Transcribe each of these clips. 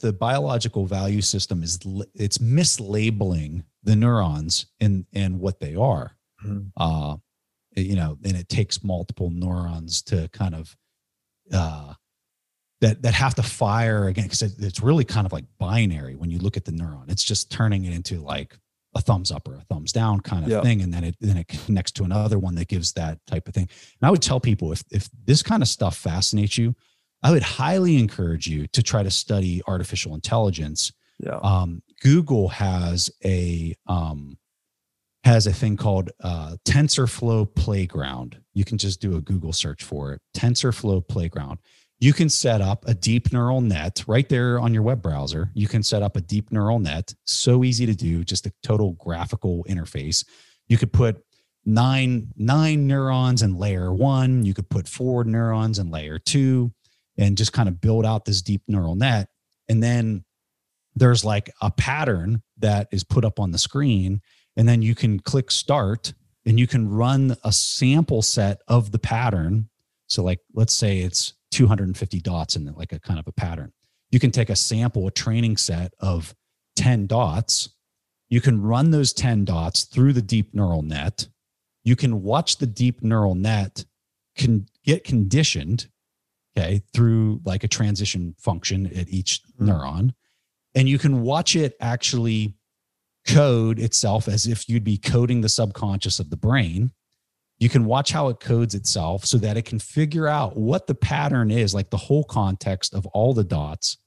the biological value system is it's mislabeling the neurons and and what they are. Mm-hmm. uh you know and it takes multiple neurons to kind of uh that that have to fire again because it, it's really kind of like binary when you look at the neuron. It's just turning it into like a thumbs up or a thumbs down kind of thing and then it then it connects to another one that gives that type of thing. And i would tell people if if this kind of stuff fascinates you i would highly encourage you to try to study artificial intelligence yeah. um, google has a um, has a thing called uh, tensorflow playground you can just do a google search for it tensorflow playground you can set up a deep neural net right there on your web browser. You can set up a deep neural net. So easy to do, just a total graphical interface. You could put nine nine neurons in layer one. You could put four neurons in layer two, and just kind of build out this deep neural net. And then there's like a pattern that is put up on the screen, and then you can click start, and you can run a sample set of the pattern. So, like, let's say it's 250 dots in like a kind of a pattern. You can take a sample, a training set of 10 dots. You can run those 10 dots through the deep neural net. You can watch the deep neural net can get conditioned, okay, through like a transition function at each mm-hmm. neuron. And you can watch it actually code itself as if you'd be coding the subconscious of the brain you can watch how it codes itself so that it can figure out what the pattern is, like the whole context of all the dots.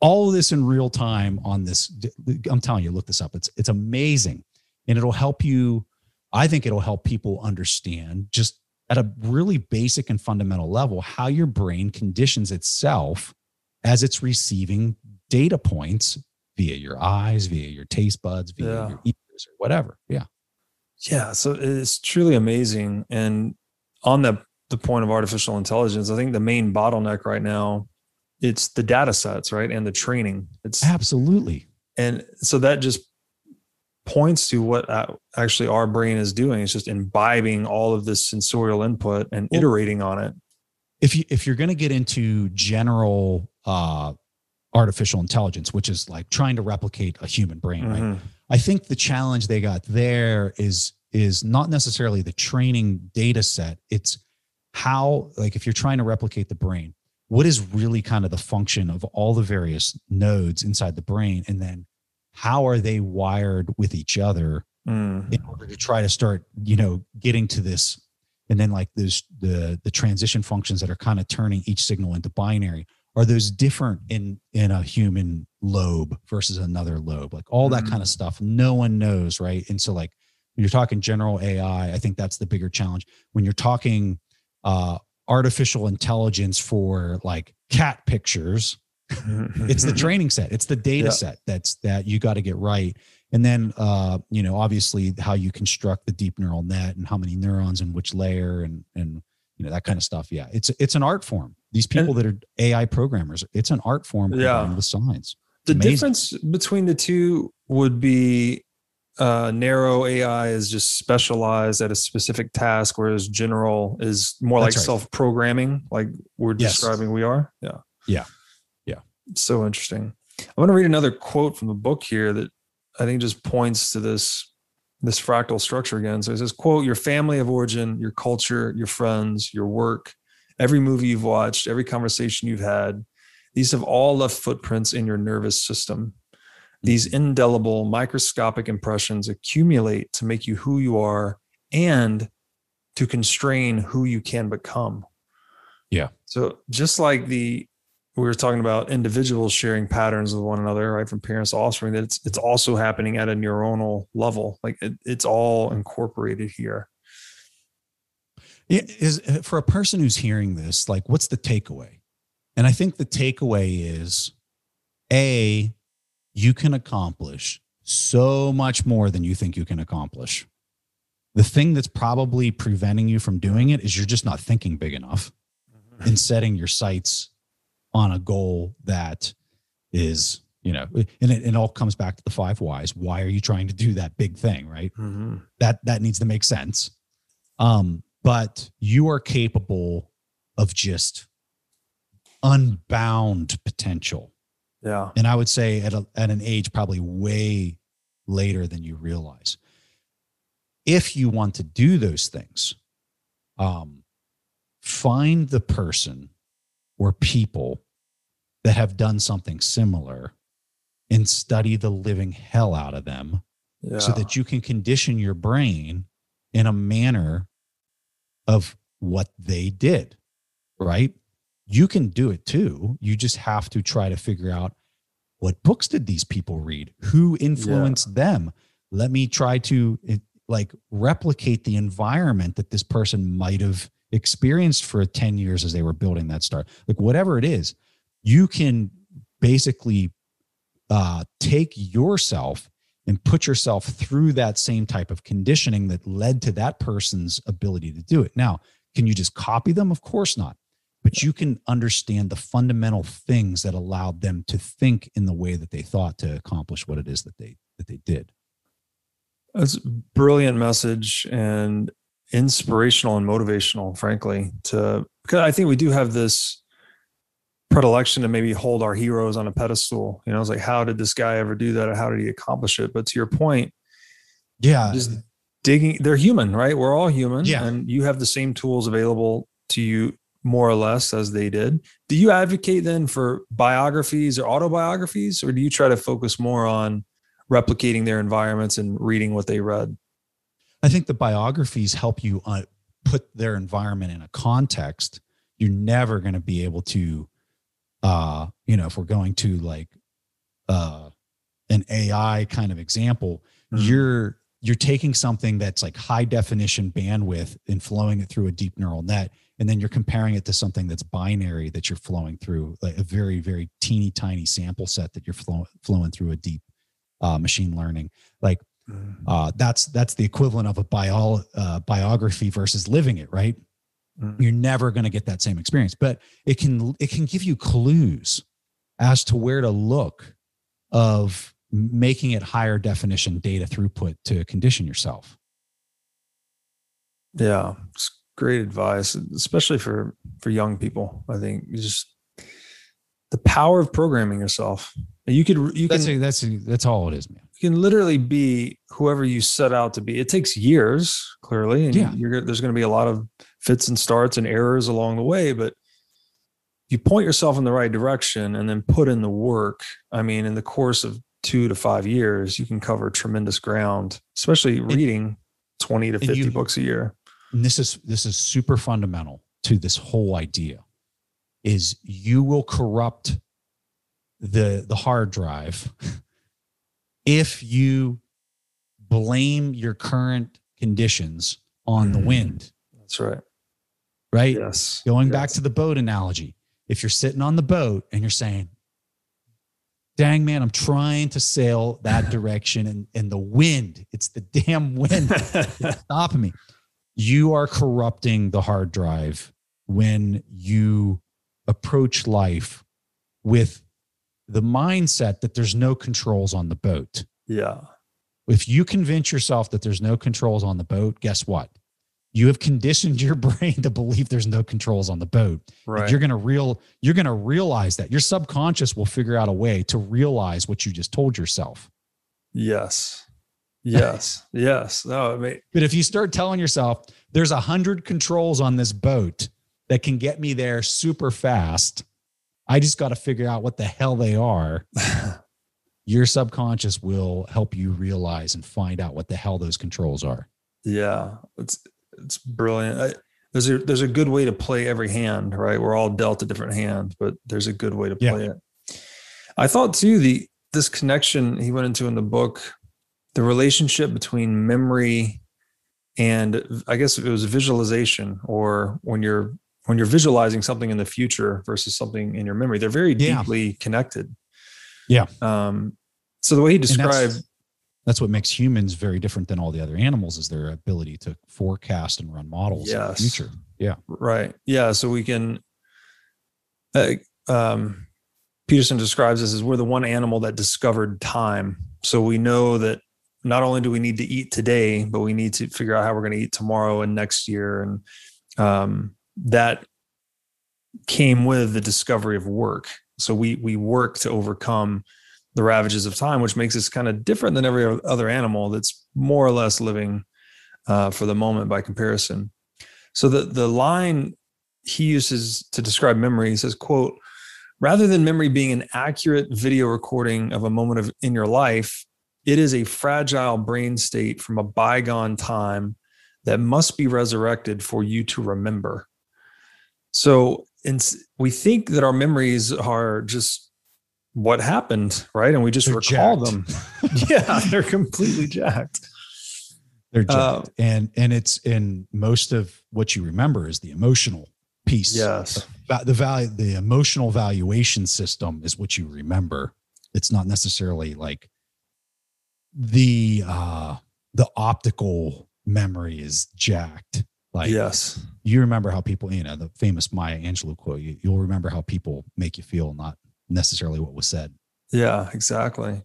All of this in real time on this. I'm telling you, look this up. It's it's amazing. And it'll help you. I think it'll help people understand just at a really basic and fundamental level how your brain conditions itself as it's receiving data points via your eyes, via your taste buds, via yeah. your ears, or whatever. Yeah. Yeah, so it's truly amazing. And on the the point of artificial intelligence, I think the main bottleneck right now it's the data sets, right, and the training. It's absolutely. And so that just points to what uh, actually our brain is doing. It's just imbibing all of this sensorial input and well, iterating on it. If you if you're going to get into general uh, artificial intelligence, which is like trying to replicate a human brain, mm-hmm. right? I think the challenge they got there is is not necessarily the training data set. It's how, like, if you're trying to replicate the brain, what is really kind of the function of all the various nodes inside the brain, and then how are they wired with each other mm. in order to try to start, you know, getting to this, and then like there's the the transition functions that are kind of turning each signal into binary? Are those different in in a human lobe versus another lobe? Like all that mm-hmm. kind of stuff. No one knows right? And so like when you're talking general ai i think that's the bigger challenge. When you're talking uh artificial intelligence for like cat pictures it's the training set. It's the data yeah. set that's that you got to get right. And then uh you know obviously how you construct the deep neural net and how many neurons in which layer and and you know that kind of stuff. Yeah it's it's an art form. These people and, that are ai programmers it's an art form yeah. with science. The Amazing. difference between the two would be uh, narrow ai is just specialized at a specific task whereas general is more That's like right. self-programming like we're yes. describing we are? Yeah yeah. Yeah so interesting i'm going to read another quote from the book here that i think just points to this this fractal structure again. So it says, quote, your family of origin, your culture, your friends, your work, every movie you've watched, every conversation you've had, these have all left footprints in your nervous system. These mm-hmm. indelible microscopic impressions accumulate to make you who you are and to constrain who you can become. Yeah. So just like the we were talking about individuals sharing patterns with one another, right, from parents to offspring. That it's it's also happening at a neuronal level. Like it, it's all incorporated here. Yeah, is for a person who's hearing this, like, what's the takeaway? And I think the takeaway is, a, you can accomplish so much more than you think you can accomplish. The thing that's probably preventing you from doing it is you're just not thinking big enough mm-hmm. and setting your sights on a goal that is you know and it, it all comes back to the five whys why are you trying to do that big thing right mm-hmm. that that needs to make sense um but you are capable of just unbound potential Yeah. And I would say at, a, at an age probably way later than you realize. If you want to do those things, um, find the person or people that have done something similar and study the living hell out of them Yeah. so that you can condition your brain in a manner of what they did, right? You can do it too. You just have to try to figure out what books did these people read? Who influenced them? Let me try to eh, like replicate the environment that this person might have experienced for 10 years as they were building that start. Like whatever it is, you can basically uh, take yourself and put yourself through that same type of conditioning that led to that person's ability to do it. Now, can you just copy them? Of course not. But you can understand the fundamental things that allowed them to think in the way that they thought to accomplish what it is that they that they did. That's a brilliant message and inspirational and motivational, frankly. To because I think we do have this predilection to maybe hold our heroes on a pedestal. You know, it's like, how did this guy ever do that? Or how did he accomplish it? But to your point, Yeah. just digging, they're human, right? We're all human. Yeah. And you have the same tools available to you more or less as they did. Do you advocate then for biographies or autobiographies, or do you try to focus more on replicating their environments and reading what they read? I think the biographies help you uh, put their environment in a context. You're never going to be able to, uh, you know, if we're going to like uh, an AI kind of example, Mhm. you're you're taking something that's like high definition bandwidth and flowing it through a deep neural net, and then you're comparing it to something that's binary that you're flowing through, like a very very teeny tiny sample set that you're flow, flowing through a deep uh, machine learning. Like uh, that's that's the equivalent of a bio, uh, biography versus living it right Mm. you're never going to get that same experience but it can it can give you clues as to where to look of making it higher definition data throughput to condition yourself Yeah, it's great advice, especially for for young people. I think just the power of programming yourself. You could you can that's a, that's a, that's all it is man you can literally be whoever you set out to be. It takes years, clearly, and Yeah. you're, there's going to be a lot of fits and starts and errors along the way. But you point yourself in the right direction and then put in the work, I mean, in the course of two to five years, you can cover tremendous ground, especially reading 20 to 50 you- books a year. and this is this is super fundamental to this whole idea is you will corrupt the the hard drive if you blame your current conditions on the Mhm. wind That's right. Right Yes. going back to the boat analogy if you're sitting on the boat and you're saying dang man i'm trying to sail that direction and and the wind it's the damn wind stopping me. You are corrupting the hard drive when you approach life with the mindset that there's no controls on the boat. yeah. If you convince yourself that there's no controls on the boat, guess what? You have conditioned your brain to believe there's no controls on the boat. And Right. You're gonna real you're gonna realize that. Your subconscious will figure out a way to realize what you just told yourself. yes. Yes. yes. No, I mean, But if you start telling yourself there's a hundred controls on this boat that can get me there super fast, I just got to figure out what the hell they are. Your subconscious will help you realize and find out what the hell those controls are. yeah, it's it's brilliant. I, there's a there's a good way to play every hand, right? We're all dealt a different hand, but there's a good way to Yeah. play it. I thought too the this connection he went into in the book, the relationship between memory and I guess it was visualization, or when you're when you're visualizing something in the future versus something in your memory, they're very Yeah. deeply connected. Yeah. Um, so the way he described That's what makes humans very different than all the other animals is their ability to forecast and run models in the future. Yeah. Right. Yeah. So we can. Uh, um, Peterson describes this as we're the one animal that discovered time. So we know that not only do we need to eat today, but we need to figure out how we're going to eat tomorrow and next year, and um, that came with the discovery of work. So we we work to overcome the ravages of time, which makes us kind of different than every other animal that's more or less living uh, for the moment by comparison. So the the line he uses to describe memory says, "quote Rather than memory being an accurate video recording of a moment of in your life, it is a fragile brain state from a bygone time that must be resurrected for you to remember." So in, we think that our memories are just what happened, right? And we just they're recall jacked. them. yeah, they're completely jacked. They're jacked. Uh, and and it's in most of what you remember is the emotional piece. Yes. The, the value, the emotional valuation system is what you remember. It's not necessarily like the uh the optical memory is jacked. Like yes, you remember how people, you know, the famous Maya Angelou quote. You, you'll remember how people make you feel, not necessarily what was said. Yeah, exactly.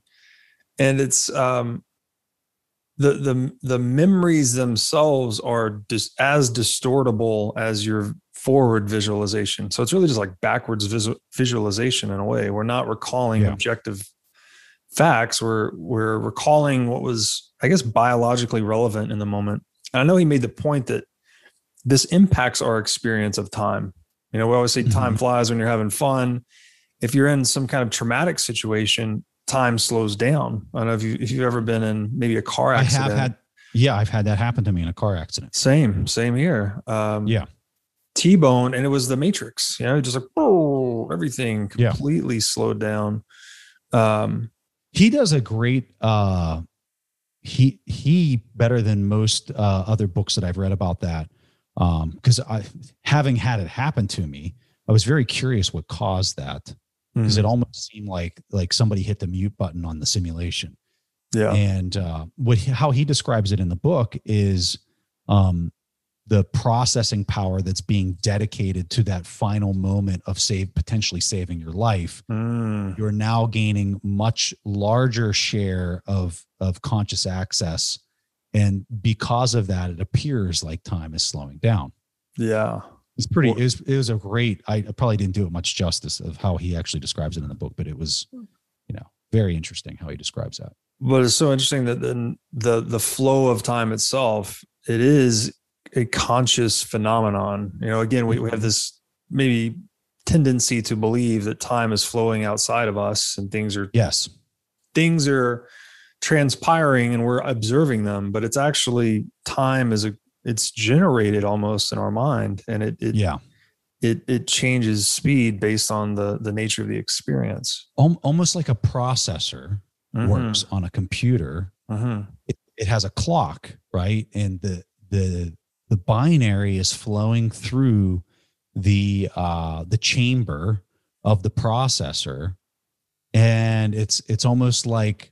And it's um the the the memories themselves are just as distortable as your forward visualization. So it's really just like backwards visual, visualization in a way. We're not recalling yeah. objective facts. We're we're recalling what was, I guess, biologically relevant in the moment. And I know he made the point that this impacts our experience of time. You know, we always say time mm-hmm. flies when you're having fun. If you're in some kind of traumatic situation, time slows down. I don't know if you if you've ever been in maybe a car accident. I have had yeah, I've had that happen to me in a car accident. Same, same here. Um, yeah. T-bone and it was the matrix, you know, just like oh everything completely yeah. slowed down. Um he does a great uh he he better than most uh, other books that I've read about that because um, I, having had it happen to me, I was very curious what caused that because mm-hmm. it almost seemed like like somebody hit the mute button on the simulation. Yeah, and uh, what how he describes it in the book is um, the processing power that's being dedicated to that final moment of save potentially saving your life. Mm. You're now gaining much larger share of of conscious access and because of that it appears like time is slowing down yeah it's pretty it was, it was a great i probably didn't do it much justice of how he actually describes it in the book but it was hmm. you know very interesting how he describes that. But it's so interesting that then the the flow of time itself it is a conscious phenomenon. You know again we, we have this maybe tendency to believe that time is flowing outside of us and things are yes. things are transpiring and we're observing them but it's actually time is a it's generated almost in our mind and it, it yeah. it it changes speed based on the the nature of the experience. Almost like a processor mm-hmm. works on a computer. Mm-hmm. it, it has a clock right? And the the the binary is flowing through the uh the chamber of the processor. And it's it's almost like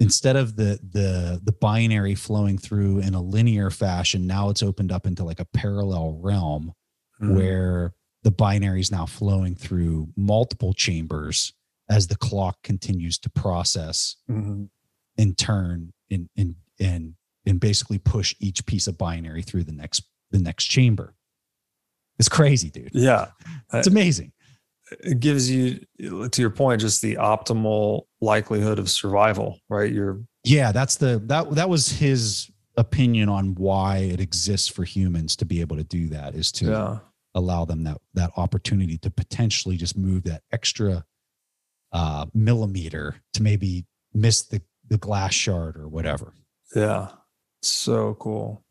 instead of the the the binary flowing through in a linear fashion now it's opened up into like a parallel realm mm. where the binary is now flowing through multiple chambers as the clock continues to process mm-hmm. in turn and and and and basically push each piece of binary through the next the next chamber it's crazy dude yeah it's amazing it gives you to your point just the optimal likelihood of survival right? You're yeah that's the that that was his opinion on why it exists for humans to be able to do that is to yeah. allow them that that opportunity to potentially just move that extra uh millimeter to maybe miss the the glass shard or whatever. Yeah. So cool.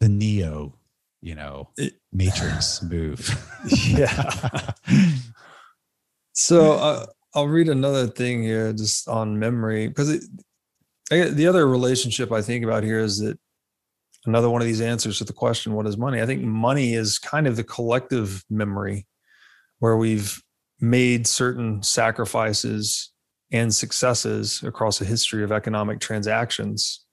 The neo you know it, matrix move. Yeah. So uh, i'll read another thing here just on memory because the other relationship i think about here is that another one of these answers to the question what is money? I think money is kind of the collective memory where we've made certain sacrifices and successes across a history of economic transactions.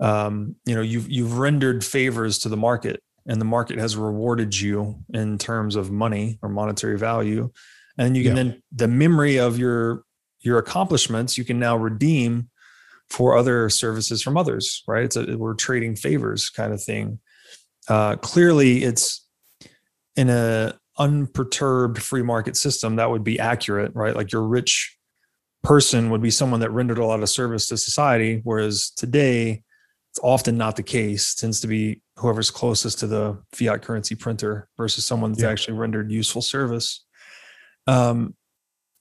Um, you know you've you've rendered favors to the market and the market has rewarded you in terms of money or monetary value and you can yeah. then the memory of your your accomplishments you can now redeem for other services from others right it's a we're trading favors kind of thing uh clearly it's in a unperturbed free market system, that would be accurate, right? Like your rich person would be someone that rendered a lot of service to society, whereas today it's often not the case. It tends to be whoever's closest to the fiat currency printer versus someone that's yeah. actually rendered useful service. Um,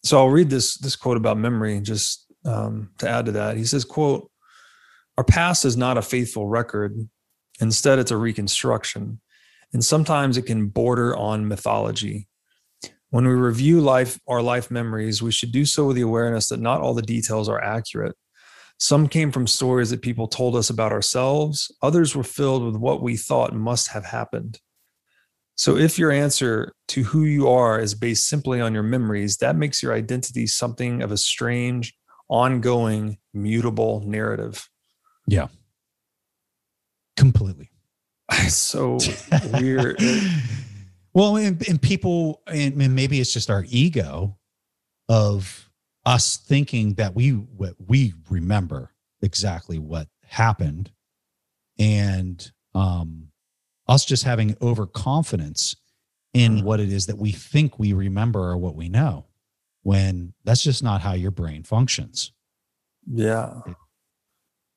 so I'll read this this quote about memory just um, to add to that. He says, "quote Our past is not a faithful record. Instead, it's a reconstruction, and sometimes it can border on mythology. When we review life, our life memories, we should do so with the awareness that not all the details are accurate. Some came from stories that people told us about ourselves. Others were filled with what we thought must have happened." So, if your answer to who you are is based simply on your memories, that makes your identity something of a strange, ongoing, mutable narrative. Yeah. Completely. so weird. well, and, and people, and, and maybe it's just our ego of us thinking that we we remember exactly what happened and um us just having overconfidence in mm. what it is that we think we remember or what we know when that's just not how your brain functions yeah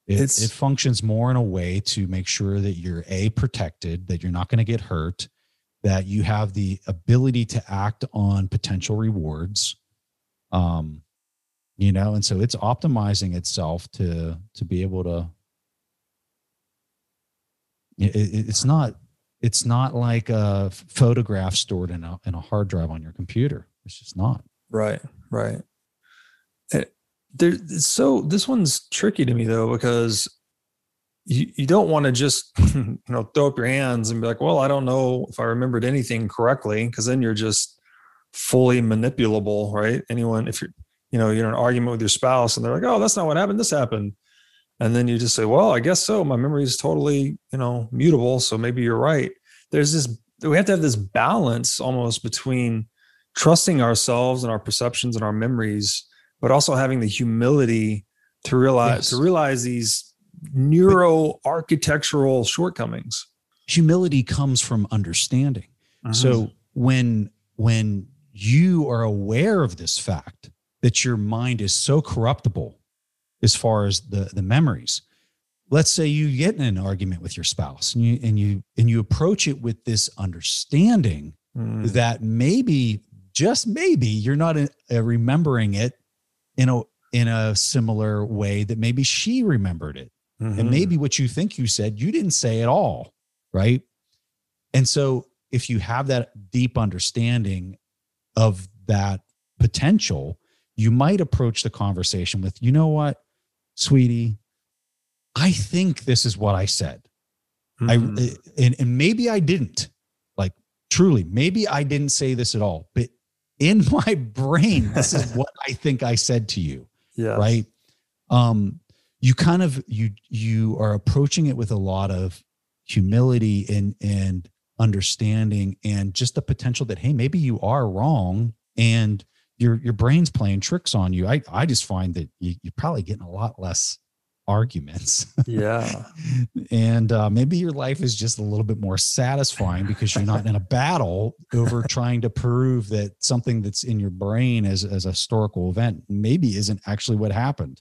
it, it, it functions more in a way to make sure that you're a protected that you're not going to get hurt that you have the ability to act on potential rewards um you know and so it's optimizing itself to to be able to it, it's not it's not like a photograph stored in a in a hard drive on your computer. It's just not. Right, right. It, there, so this one's tricky to me though because you you don't want to just you know throw up your hands and be like, well, I don't know if I remembered anything correctly, because then you're just fully manipulable, right? Anyone, if you're you know you're in an argument with your spouse and they're like, oh, that's not what happened. This happened and then you just say well i guess so my memory is totally you know mutable so maybe you're right there's this we have to have this balance almost between trusting ourselves and our perceptions and our memories but also having the humility to realize yes. to realize these neuro architectural shortcomings humility comes from understanding uh-huh. so when when you are aware of this fact that your mind is so corruptible as far as the the memories let's say you get in an argument with your spouse and you and you and you approach it with this understanding mm. that maybe just maybe you're not in, uh, remembering it in a in a similar way that maybe she remembered it mm-hmm. and maybe what you think you said you didn't say at all right and so if you have that deep understanding of that potential you might approach the conversation with you know what sweetie, I think this is what I said. Mm-hmm. I hmm. and, and maybe I didn't. Like truly, maybe I didn't say this at all, but in my brain, this is what I think I said to you. Yeah. Right. Um, you kind of you you are approaching it with a lot of humility and and understanding and just the potential that hey maybe you are wrong and your your brain's playing tricks on you. I I just find that you, you're probably getting a lot less arguments. Yeah. and uh, maybe your life is just a little bit more satisfying because you're not in a battle over trying to prove that something that's in your brain as, as a historical event maybe isn't actually what happened.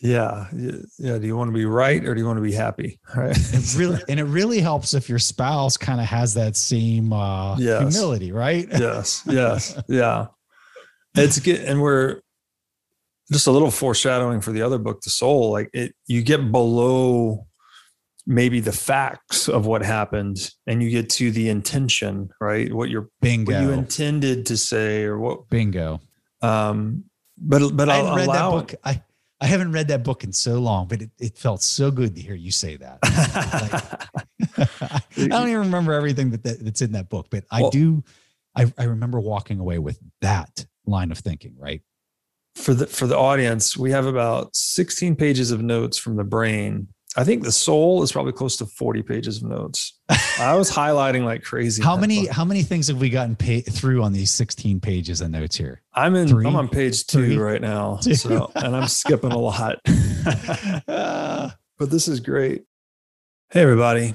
Yeah. Yeah. Do you want to be right or do you want to be happy? Right. It really, and it really helps if your spouse kind of has that same uh, yes. humility, right? yes. Yes. Yeah. It's good. And we're just a little foreshadowing for the other book, The Soul. Like it, you get below maybe the facts of what happened and you get to the intention, right? What you're, bingo. What you intended to say or what bingo. Um, but, but I'll read allow that book. I, I haven't read that book in so long, but it, it felt so good to hear you say that. like, I don't even remember everything that, that that's in that book, but I well, do. I, I remember walking away with that line of thinking, right? For the for the audience, we have about 16 pages of notes from the brain. I think the soul is probably close to 40 pages of notes. I was highlighting like crazy. How many book. how many things have we gotten pay, through on these 16 pages of notes here? I'm in Three? I'm on page 2 Three? right now. Two. So and I'm skipping a lot. but this is great. Hey everybody.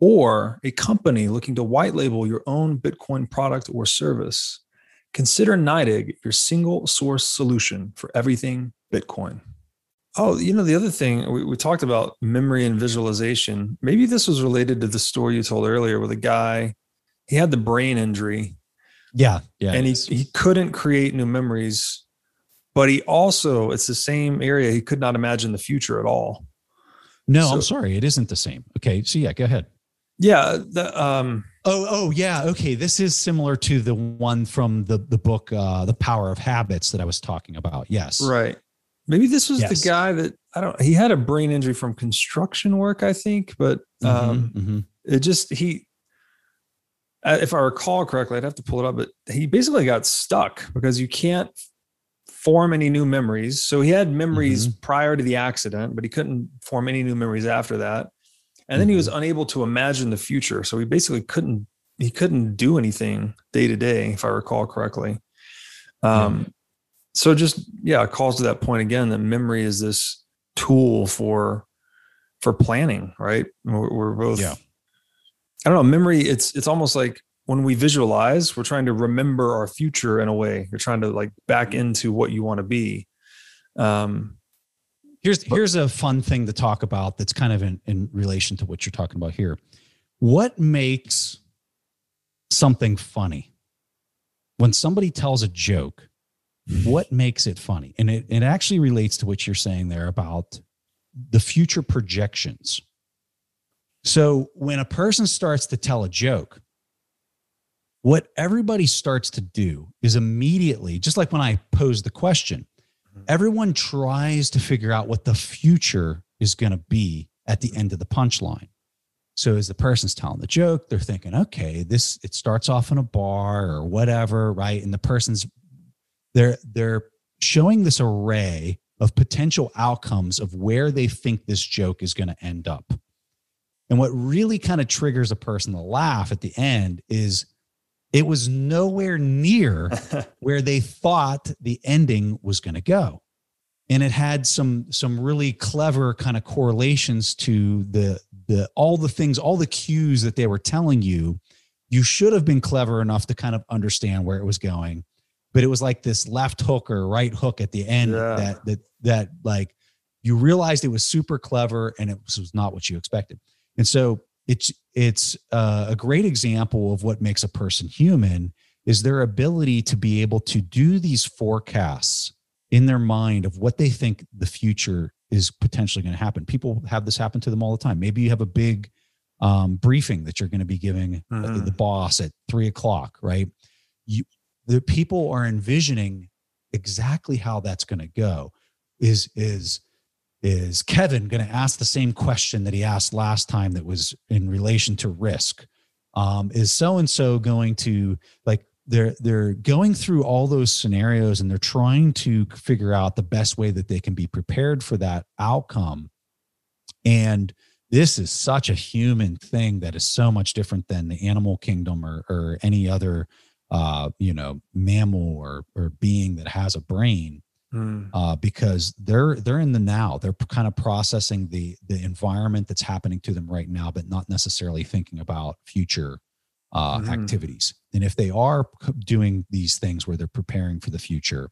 or a company looking to white label your own Bitcoin product or service, consider NYDIG your single source solution for everything Bitcoin. Oh, you know, the other thing we, we talked about memory and visualization. Maybe this was related to the story you told earlier with a guy, he had the brain injury. Yeah. Yeah. And he, he couldn't create new memories, but he also, it's the same area. He could not imagine the future at all. No, so, I'm sorry. It isn't the same. Okay. So, yeah, go ahead. Yeah. The, um, oh, oh, yeah. Okay. This is similar to the one from the the book, uh, "The Power of Habits" that I was talking about. Yes. Right. Maybe this was yes. the guy that I don't. He had a brain injury from construction work, I think, but mm-hmm, um, mm-hmm, mm-hmm. it just he. If I recall correctly, I'd have to pull it up, but he basically got stuck because you can't form any new memories. So he had memories mm-hmm. prior to the accident, but he couldn't form any new memories after that and then he was mm-hmm. unable to imagine the future. So he basically couldn't he couldn't do anything day to day if i recall correctly. Um, so just yeah it calls to that point again that memory is this tool for for planning right? We're, we're both yeah. I don't know memory it's it's almost like when we visualize we're trying to remember our future in a way. You're trying to like back mm-hmm. into what you want to be. Um Here's here's a fun thing to talk about that's kind of in, in relation to what you're talking about here. What makes something funny? When somebody tells a joke, what makes it funny? And it, it actually relates to what you're saying there about the future projections. So when a person starts to tell a joke, what everybody starts to do is immediately, just like when I posed the question, Mm-hmm. Everyone tries to figure out what the future is going to be at the end of the punchline. So as the person's telling the joke, they're thinking, okay, this it starts off in a bar or whatever, right? And the person's they're they're showing this array of potential outcomes of where they think this joke is going to end up. And what really kind of triggers a person to laugh at the end is it was nowhere near where they thought the ending was going to go. And it had some some really clever kind of correlations to the the all the things all the cues that they were telling you. You should have been clever enough to kind of understand where it was going but it was like this left hook or right hook at the end yeah. that that that like you realized it was super clever and it was not what you expected. And so it's it's uh, a great example of what makes a person human is their ability to be able to do these forecasts in their mind of what they think the future is potentially going to happen. People have this happen to them all the time. Maybe you have a big um, briefing that you're going to be giving mm-hmm. the boss at three o'clock, right? You, the people are envisioning exactly how that's going to go. Is is is Kevin going to ask the same question that he asked last time that was in relation to risk? Um, is so and so going to like they're they're going through all those scenarios and they're trying to figure out the best way that they can be prepared for that outcome. And this is such a human thing that is so much different than the animal kingdom or or any other uh, you know mammal or or being that has a brain mm. uh, because they're they're in the now. They're kind of processing the the environment that's happening to them right now, but not necessarily thinking about future uh, mm. activities. And if they are doing these things where they're preparing for the future,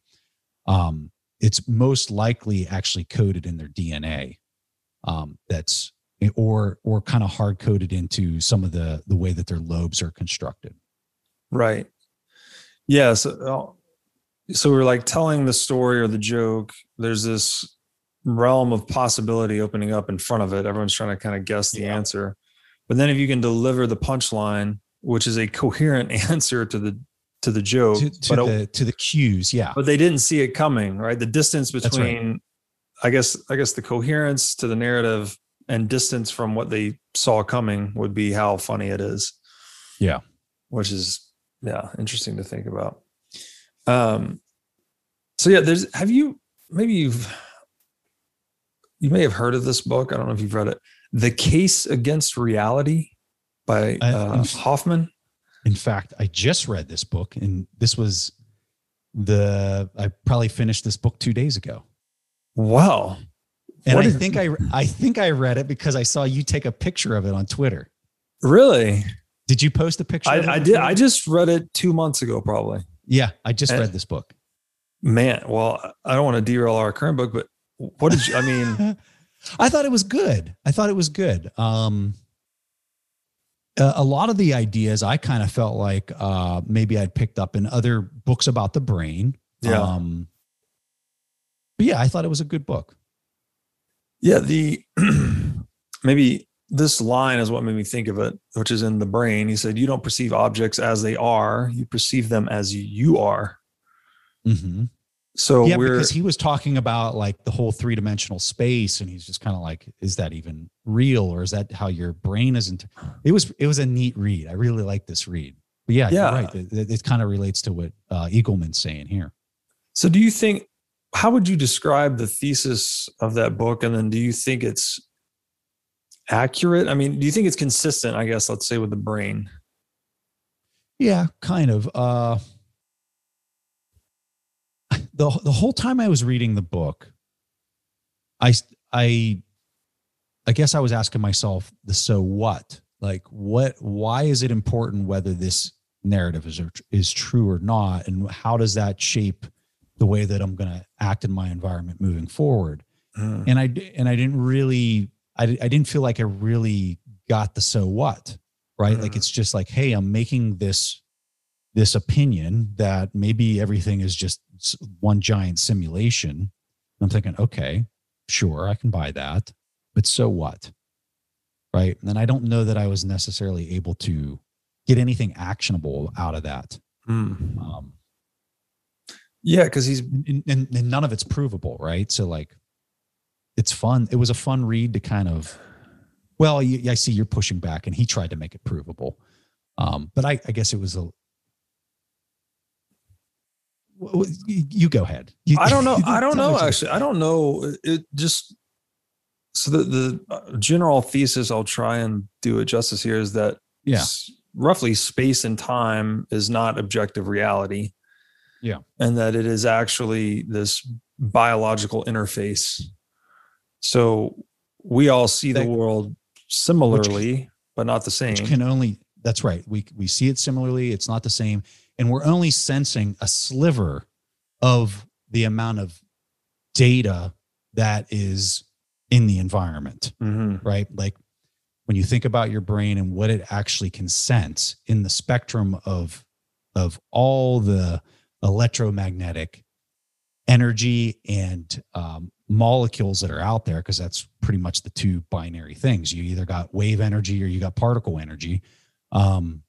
um, it's most likely actually coded in their DNA. Um, that's or or kind of hard coded into some of the the way that their lobes are constructed. Right. Yeah. So, so we're like telling the story or the joke. There's this realm of possibility opening up in front of it. Everyone's trying to kind of guess the yeah. answer. But then if you can deliver the punchline, which is a coherent answer to the to the joke, to, to the it, to the cues, yeah. But they didn't see it coming, right? The distance between, right. I guess, I guess the coherence to the narrative and distance from what they saw coming would be how funny it is. Yeah, which is yeah interesting to think about. Um, so yeah, there's have you maybe you've you may have heard of this book. I don't know if you've read it. The Case Against Reality by uh, Hoffman. In fact, I just read this book, and this was the I probably finished this book two days ago. Wow. And what I think I I think I read it because I saw you take a picture of it on Twitter. Really? Did you post a picture? I, I did. I just read it two months ago, probably. Yeah, I just and, read this book. Man, well, I don't want to derail our current book, but what did you? I mean, I thought it was good. I thought it was good. Um, a, lot of the ideas I kind of felt like uh, maybe I'd picked up in other books about the brain. Yeah. Um, but yeah, I thought it was a good book. Yeah, the maybe this line is what made me think of it, which is in the brain. He said, "You don't perceive objects as they are; you perceive them as you are." Mm-hmm. So yeah, because he was talking about like the whole three dimensional space, and he's just kind of like, "Is that even real, or is that how your brain isn't?" It was it was a neat read. I really like this read. But yeah, yeah, right. It, it kind of relates to what uh, Eagleman's saying here. So, do you think? How would you describe the thesis of that book, and then do you think it's accurate? I mean, do you think it's consistent? I guess let's say with the brain. Yeah, kind of. Uh, the the whole time I was reading the book, I I I guess I was asking myself the so what? Like what why is it important whether this narrative is is true or not and how does that shape the way that I'm going to act in my environment moving forward? Mm. And I and I didn't really I I didn't feel like I really got the so what, right? Mm. Like it's just like hey, I'm making this this opinion that maybe everything is just one giant simulation. I'm thinking, okay, sure, I can buy that, but so what? Right. And I don't know that I was necessarily able to get anything actionable out of that. Mm. Um, yeah, because he's and, and, and none of it's provable, right? So like, it's fun. It was a fun read to kind of. Well, you, I see you're pushing back, and he tried to make it provable. Um, but I, I guess it was a you go ahead. You, I don't know. I don't know. Actually, I don't know. It just so the the uh, general thesis. I'll try and do it justice here. Is that yeah, roughly space and time is not objective reality. Yeah, and that it is actually this biological interface. So we all see that, the world similarly, which, but not the same. Which can only that's right. We we see it similarly. It's not the same and we're only sensing a sliver of the amount of data that is in the environment mm-hmm. right like when you think about your brain and what it actually can sense in the spectrum of of all the electromagnetic energy and um, molecules that are out there because that's pretty much the two binary things. You either got wave energy or you got particle energy. Um,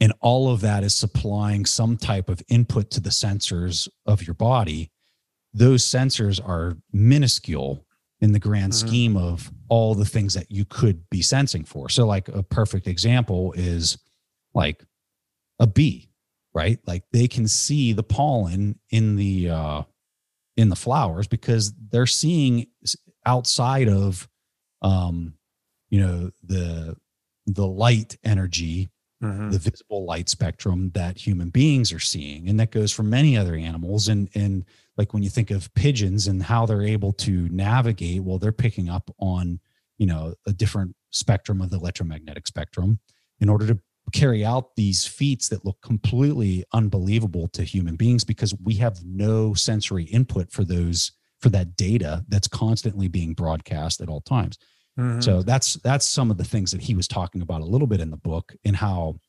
and all of that is supplying some type of input to the sensors of your body. Those sensors are minuscule in the grand mm-hmm. scheme of all the things that you could be sensing for. So like a perfect example is like a bee right? Like they can see the pollen in the uh in the flowers because they're seeing outside of um you know the the light energy mm-hmm. the visible light spectrum that human beings are seeing and that goes for many other animals and and like when you think of pigeons and how they're able to navigate well they're picking up on you know a different spectrum of the electromagnetic spectrum in order to carry out these feats that look completely unbelievable to human beings because we have no sensory input for those for that data that's constantly being broadcast at all times Mm-hmm. So that's that's some of the things that he was talking about a little bit in the book and how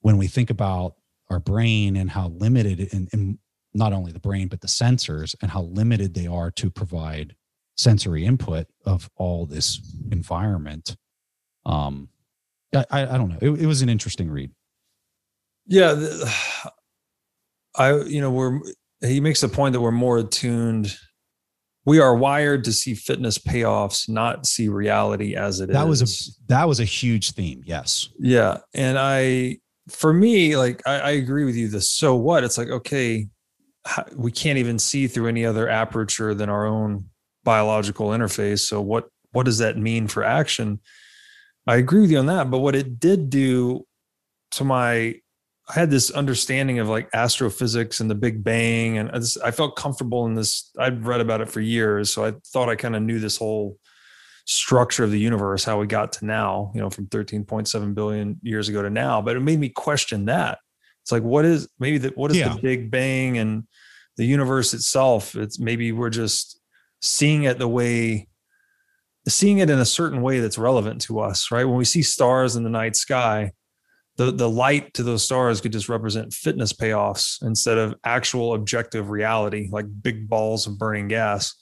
when we think about our brain and how limited and, and not only the brain but the sensors and how limited they are to provide sensory input of all this environment um i i, don't know. It, it was an interesting read. Yeah i you know we're he makes a point that we're more attuned we are wired to see fitness payoffs not see reality as it that is. was a that was a huge theme yes. Yeah and i for me like I, I agree with you the so what it's like okay we can't even see through any other aperture than our own biological interface so what what does that mean for action i agree with you on that but what it did do to my I had this understanding of like astrophysics and the Big Bang, and I, just, I felt comfortable in this. I'd read about it for years, so I thought I kind of knew this whole structure of the universe, how we got to now, you know, from 13.7 billion years ago to now. But it made me question that. It's like, what is maybe that? What is yeah. the Big Bang and the universe itself? It's maybe we're just seeing it the way seeing it in a certain way that's relevant to us, right? When we see stars in the night sky, the the light to those stars could just represent fitness payoffs instead of actual objective reality, like big balls of burning gas.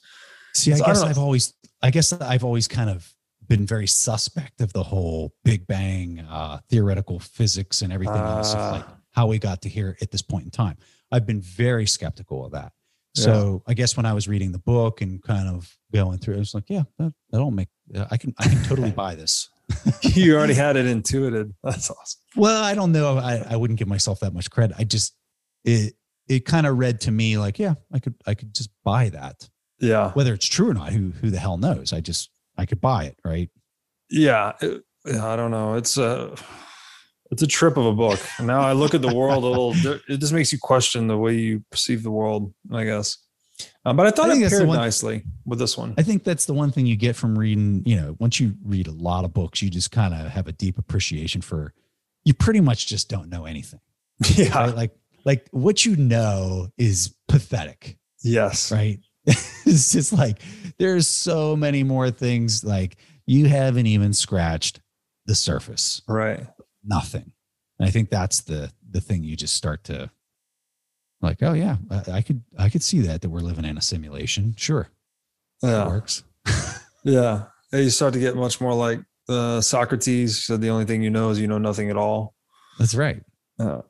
See, I so guess I I've always, I guess I've always kind of been very suspect of the whole Big Bang uh, theoretical physics and everything uh, else like ah. how we got to here at this point in time. I've been very skeptical of that. So yeah. I guess when I was reading the book and kind of going through, I was like, yeah, that, that don't make. Uh, I can I can totally buy this. you already had it intuited. That's awesome. Well, I don't know. I, I wouldn't give myself that much credit. I just it it kind of read to me like, yeah, I could I could just buy that. Yeah. Whether it's true or not, who who the hell knows? I just I could buy it, right? Yeah. It, I don't know. It's a it's a trip of a book. now I look at the world a little. It just makes you question the way you perceive the world. I guess. Um, but I thought I it paired one, nicely with this one. I think that's the one thing you get from reading. You know, once you read a lot of books, you just kind of have a deep appreciation for. You pretty much just don't know anything. Yeah, right? like like what you know is pathetic. Yes, right. it's just like there's so many more things like you haven't even scratched the surface. Right. Nothing. And I think that's the the thing you just start to like, oh yeah, I, I could I could see that that we're living in a simulation. Sure, yeah, it works. yeah, you start to get much more like uh, Socrates said. The only thing you know is you know nothing at all. That's right. Uh,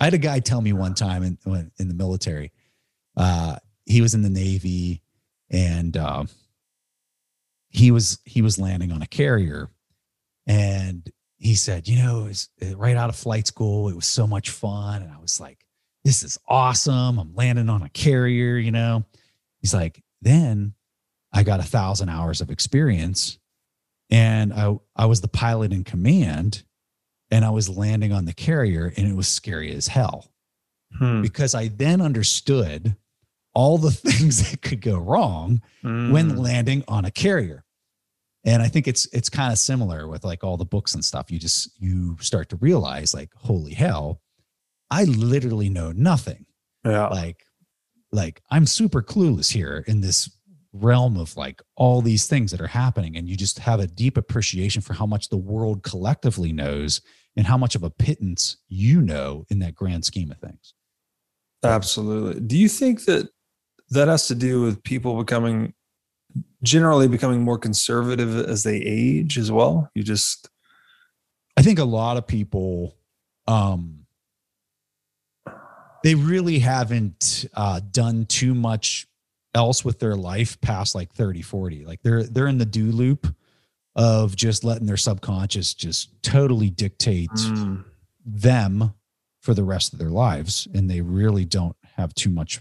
I had a guy tell me one time in in the military. Uh, he was in the Navy, and uh, he was he was landing on a carrier, and he said, you know, it was right out of flight school. It was so much fun, and I was like, this is awesome. I'm landing on a carrier, you know. He's like, then I got a thousand hours of experience and I, I was the pilot in command and I was landing on the carrier and it was scary as hell hmm. because I then understood all the things that could go wrong mm. when hmm. landing on a carrier. And I think it's it's kind of similar with like all the books and stuff. You just you start to realize like, holy hell, I literally know nothing. Yeah. Like, like I'm super clueless here in this realm of like all these things that are happening. And you just have a deep appreciation for how much the world collectively knows and how much of a pittance you know in that grand scheme of things. Absolutely. Do you think that that has to do with people becoming generally becoming more conservative as they age as well? You just I think a lot of people um they really haven't uh, done too much else with their life past like 30 40 like they're they're in the do loop of just letting their subconscious just totally dictate mm. them for the rest of their lives and they really don't have too much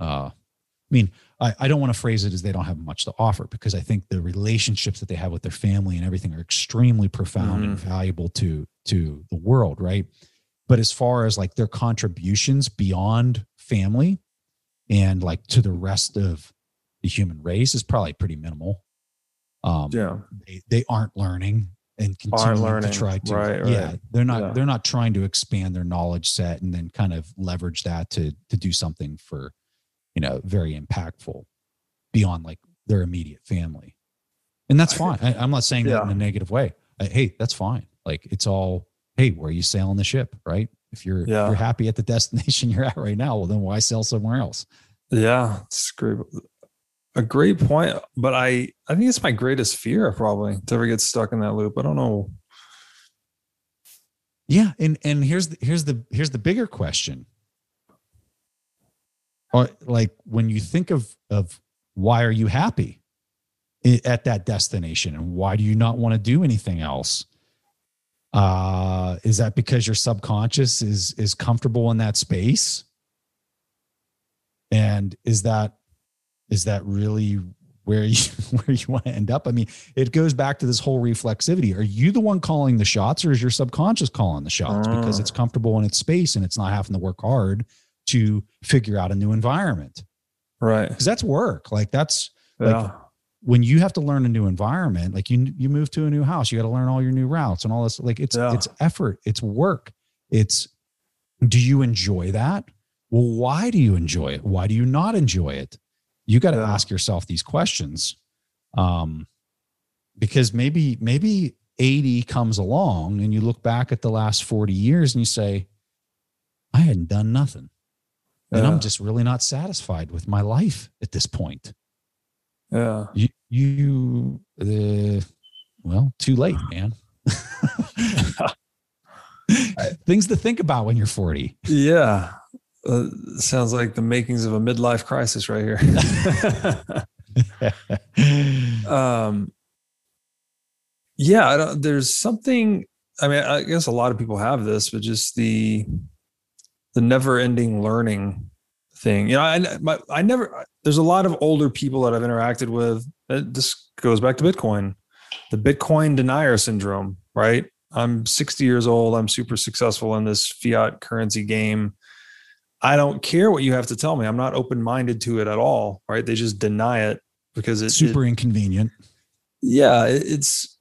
uh i mean i, I don't want to phrase it as they don't have much to offer because i think the relationships that they have with their family and everything are extremely profound mm. and valuable to to the world right but as far as like their contributions beyond family and like to the rest of the human race is probably pretty minimal. Um yeah. they, they aren't learning and continuing learning. to try to right, yeah they're not yeah. they're not trying to expand their knowledge set and then kind of leverage that to to do something for you know very impactful beyond like their immediate family. And that's fine. I, am not saying yeah. that in a negative way. Hey that's fine. Like it's all hey, where are you sailing the ship? Right. If you're if Yeah. you're happy at the destination you're at right now, well then why sail somewhere else? Yeah, it's great. A great point. But I, I think it's my greatest fear probably to ever get stuck in that loop. I don't know. Yeah, and and here's the, here's the here's the bigger question. Or like when you think of of why are you happy eh, at that destination and why do you not want to do anything else? Uh is that because your subconscious is is comfortable in that space? And is that is that really where you where you want to end up? I mean, it goes back to this whole reflexivity. Are you the one calling the shots or is your subconscious calling the shots because Ah. it's comfortable in its space and it's not having to work hard to figure out a new environment? Right. Because that's work. Like that's Like, Yeah. When you have to learn a new environment, like you you move to a new house, you got to learn all your new routes and all this. Like it's Yeah. it's effort, it's work. It's do you enjoy that? Well, why do you enjoy it? Why do you not enjoy it? You got to Yeah. ask yourself these questions. Um, because maybe maybe 80 comes along and you look back at the last 40 years and you say, I hadn't done nothing. And Yeah. I'm just really not satisfied with my life at this point yeah. you you uh, well too late man things to think about when you're 40 Yeah. Uh, sounds like the makings of a midlife crisis right here. um, yeah, I don't, there's something. I mean, I guess a lot of people have this, but just the the never-ending learning thing. You know, I my, I never. There's a lot of older people that I've interacted with. That this goes back to Bitcoin, the Bitcoin denier syndrome, right? I'm 60 years old. I'm super successful in this fiat currency game. I don't care what you have to tell me. I'm not open minded to it at all. Right? They just deny it because it's super inconvenient yeah, it- it's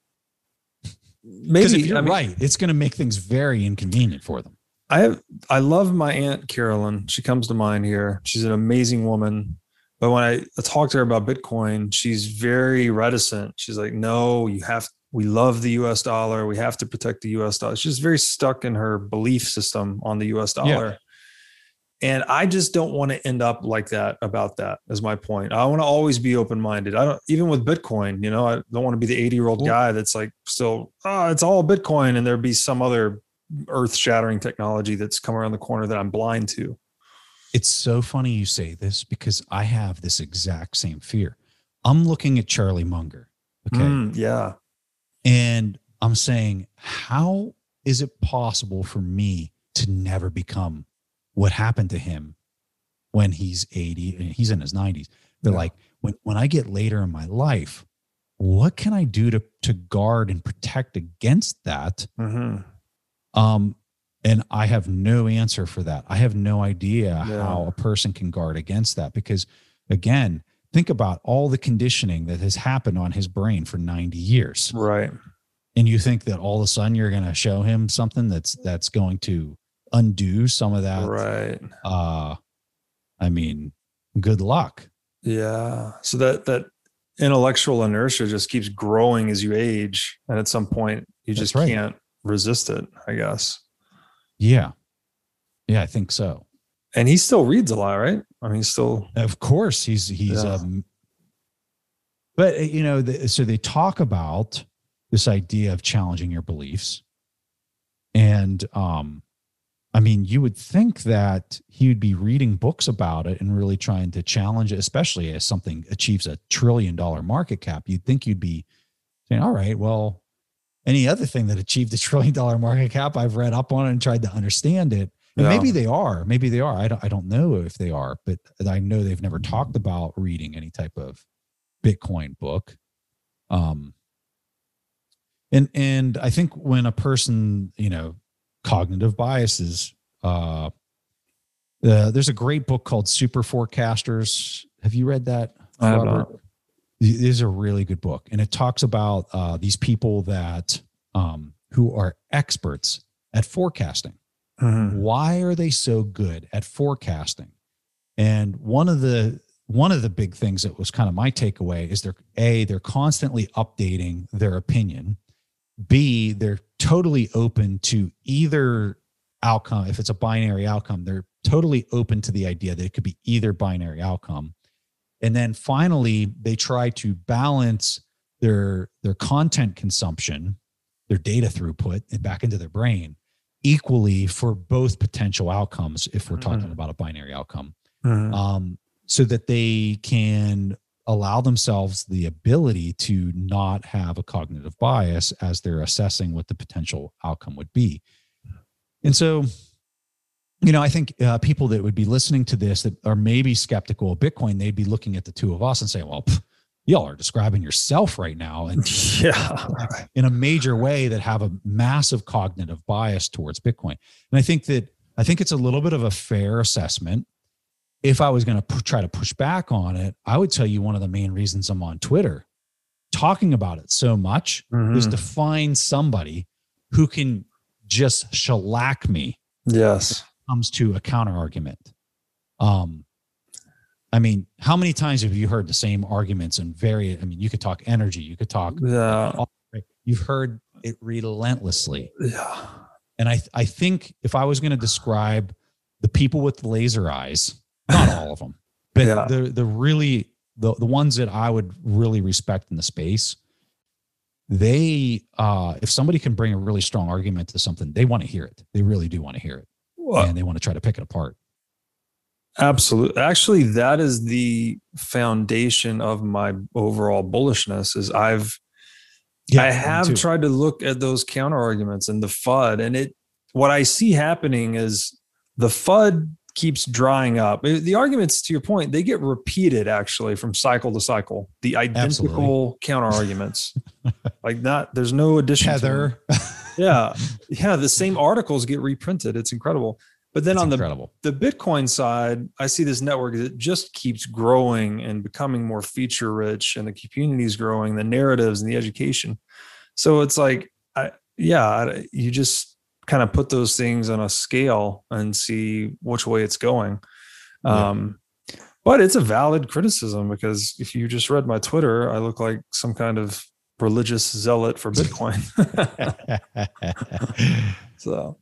maybe you're I mean, right it's going to make things very inconvenient for them I have I love my aunt Carolyn. She comes to mind here. She's an amazing woman. But when I talk to her about Bitcoin, she's very reticent. She's like, "No, you have. We love the U.S. dollar. We have to protect the U.S. dollar." She's very stuck in her belief system on the U.S. dollar. And I just don't want to end up like that about that. Is my point. I want to always be open minded. I don't even with Bitcoin. You know, I don't want to be the eighty year old guy that's like still, oh, it's all Bitcoin, and there be some other earth shattering technology that's come around the corner that I'm blind to. it's so funny you say this because i have this exact same fear i'm looking at charlie munger okay Mm, yeah. And I'm saying, how is it possible for me to never become what happened to him when he's 80 and he's in his 90s? But Yeah. like when, when I get later in my life, what can I do to to guard and protect against that? hmm Um, and I have no answer for that. I have no idea Yeah. how a person can guard against that because, again, think about all the conditioning that has happened on his brain for 90 years Right. and you think that all of a sudden you're going to show him something that's that's going to undo some of that Right. uh i mean good luck Yeah. So that that intellectual inertia just keeps growing as you age, and at some point you That's just right. can't resist it. I guess. yeah yeah i think so And he still reads a lot, right? I mean, still. of course he's he's Yeah. um but uh, you know the, so they talk about this idea of challenging your beliefs and um i mean you would think that he would be reading books about it and really trying to challenge it especially as something achieves a trillion dollar market cap you'd think you'd be saying all right well any other thing that achieved a trillion dollar market cap i've read up on it and tried to understand it. And Yeah. maybe they are maybe they are. I don't, I don't know if they are but i know they've never talked about reading any type of bitcoin book. Um and and i think when a person you know cognitive biases uh, uh there's a great book called super forecasters. Have you read that I it is a really good book and it talks about uh, these people that um, who are experts at forecasting Mhm. why are they so good at forecasting and one of the one of the big things that was kind of my takeaway is they're a they're constantly updating their opinion b they're totally open to either outcome, if it's a binary outcome, they're totally open to the idea that it could be either binary outcome. And then finally, they try to balance their their content consumption, their data throughput, and back into their brain equally for both potential outcomes. If we're talking mm-hmm. about a binary outcome, mm-hmm. um, so that they can allow themselves the ability to not have a cognitive bias as they're assessing what the potential outcome would be. And so, you know, I think uh, people that would be listening to this that are maybe skeptical of Bitcoin, they'd be looking at the two of us and say, well, pff, y'all are describing yourself right now and yeah in a major way that have a massive cognitive bias towards bitcoin and i think that i think it's a little bit of a fair assessment if I was going to p- try to push back on it, I would tell you one of the main reasons I'm on Twitter talking about it so much mm-hmm. is to find somebody who can just shellac me. Yes. Comes to a counter argument. Um, I mean, how many times have you heard the same arguments and very, I mean, you could talk energy, you could talk, yeah. You've heard it relentlessly. Yeah. And I, I think if I was going to describe the people with the laser eyes not all of them, but yeah. the the really the the ones that I would really respect in the space. They, uh, if somebody can bring a really strong argument to something, they want to hear it. They really do want to hear it, well, and they want to try to pick it apart. Absolutely. Actually, that is the foundation of my overall bullishness. Is I've yeah, I have tried to look at those counter arguments and the FUD, and it what I see happening is the FUD keeps drying up. Uh, the arguments, to your point, they get repeated actually from cycle to cycle. The identical counter arguments, like not. There's no addition. Heather. yeah, yeah. The same articles get reprinted. It's incredible. But then it's on incredible. the the Bitcoin side, I see this network that just keeps growing and becoming more feature rich, and the community is growing, the narratives and the education. So it's like, I, yeah, you just kind of put those things on a scale and see which way it's going. Yeah. Um, but it's a valid criticism because if you just read my Twitter, I look like some kind of religious zealot for Bitcoin. so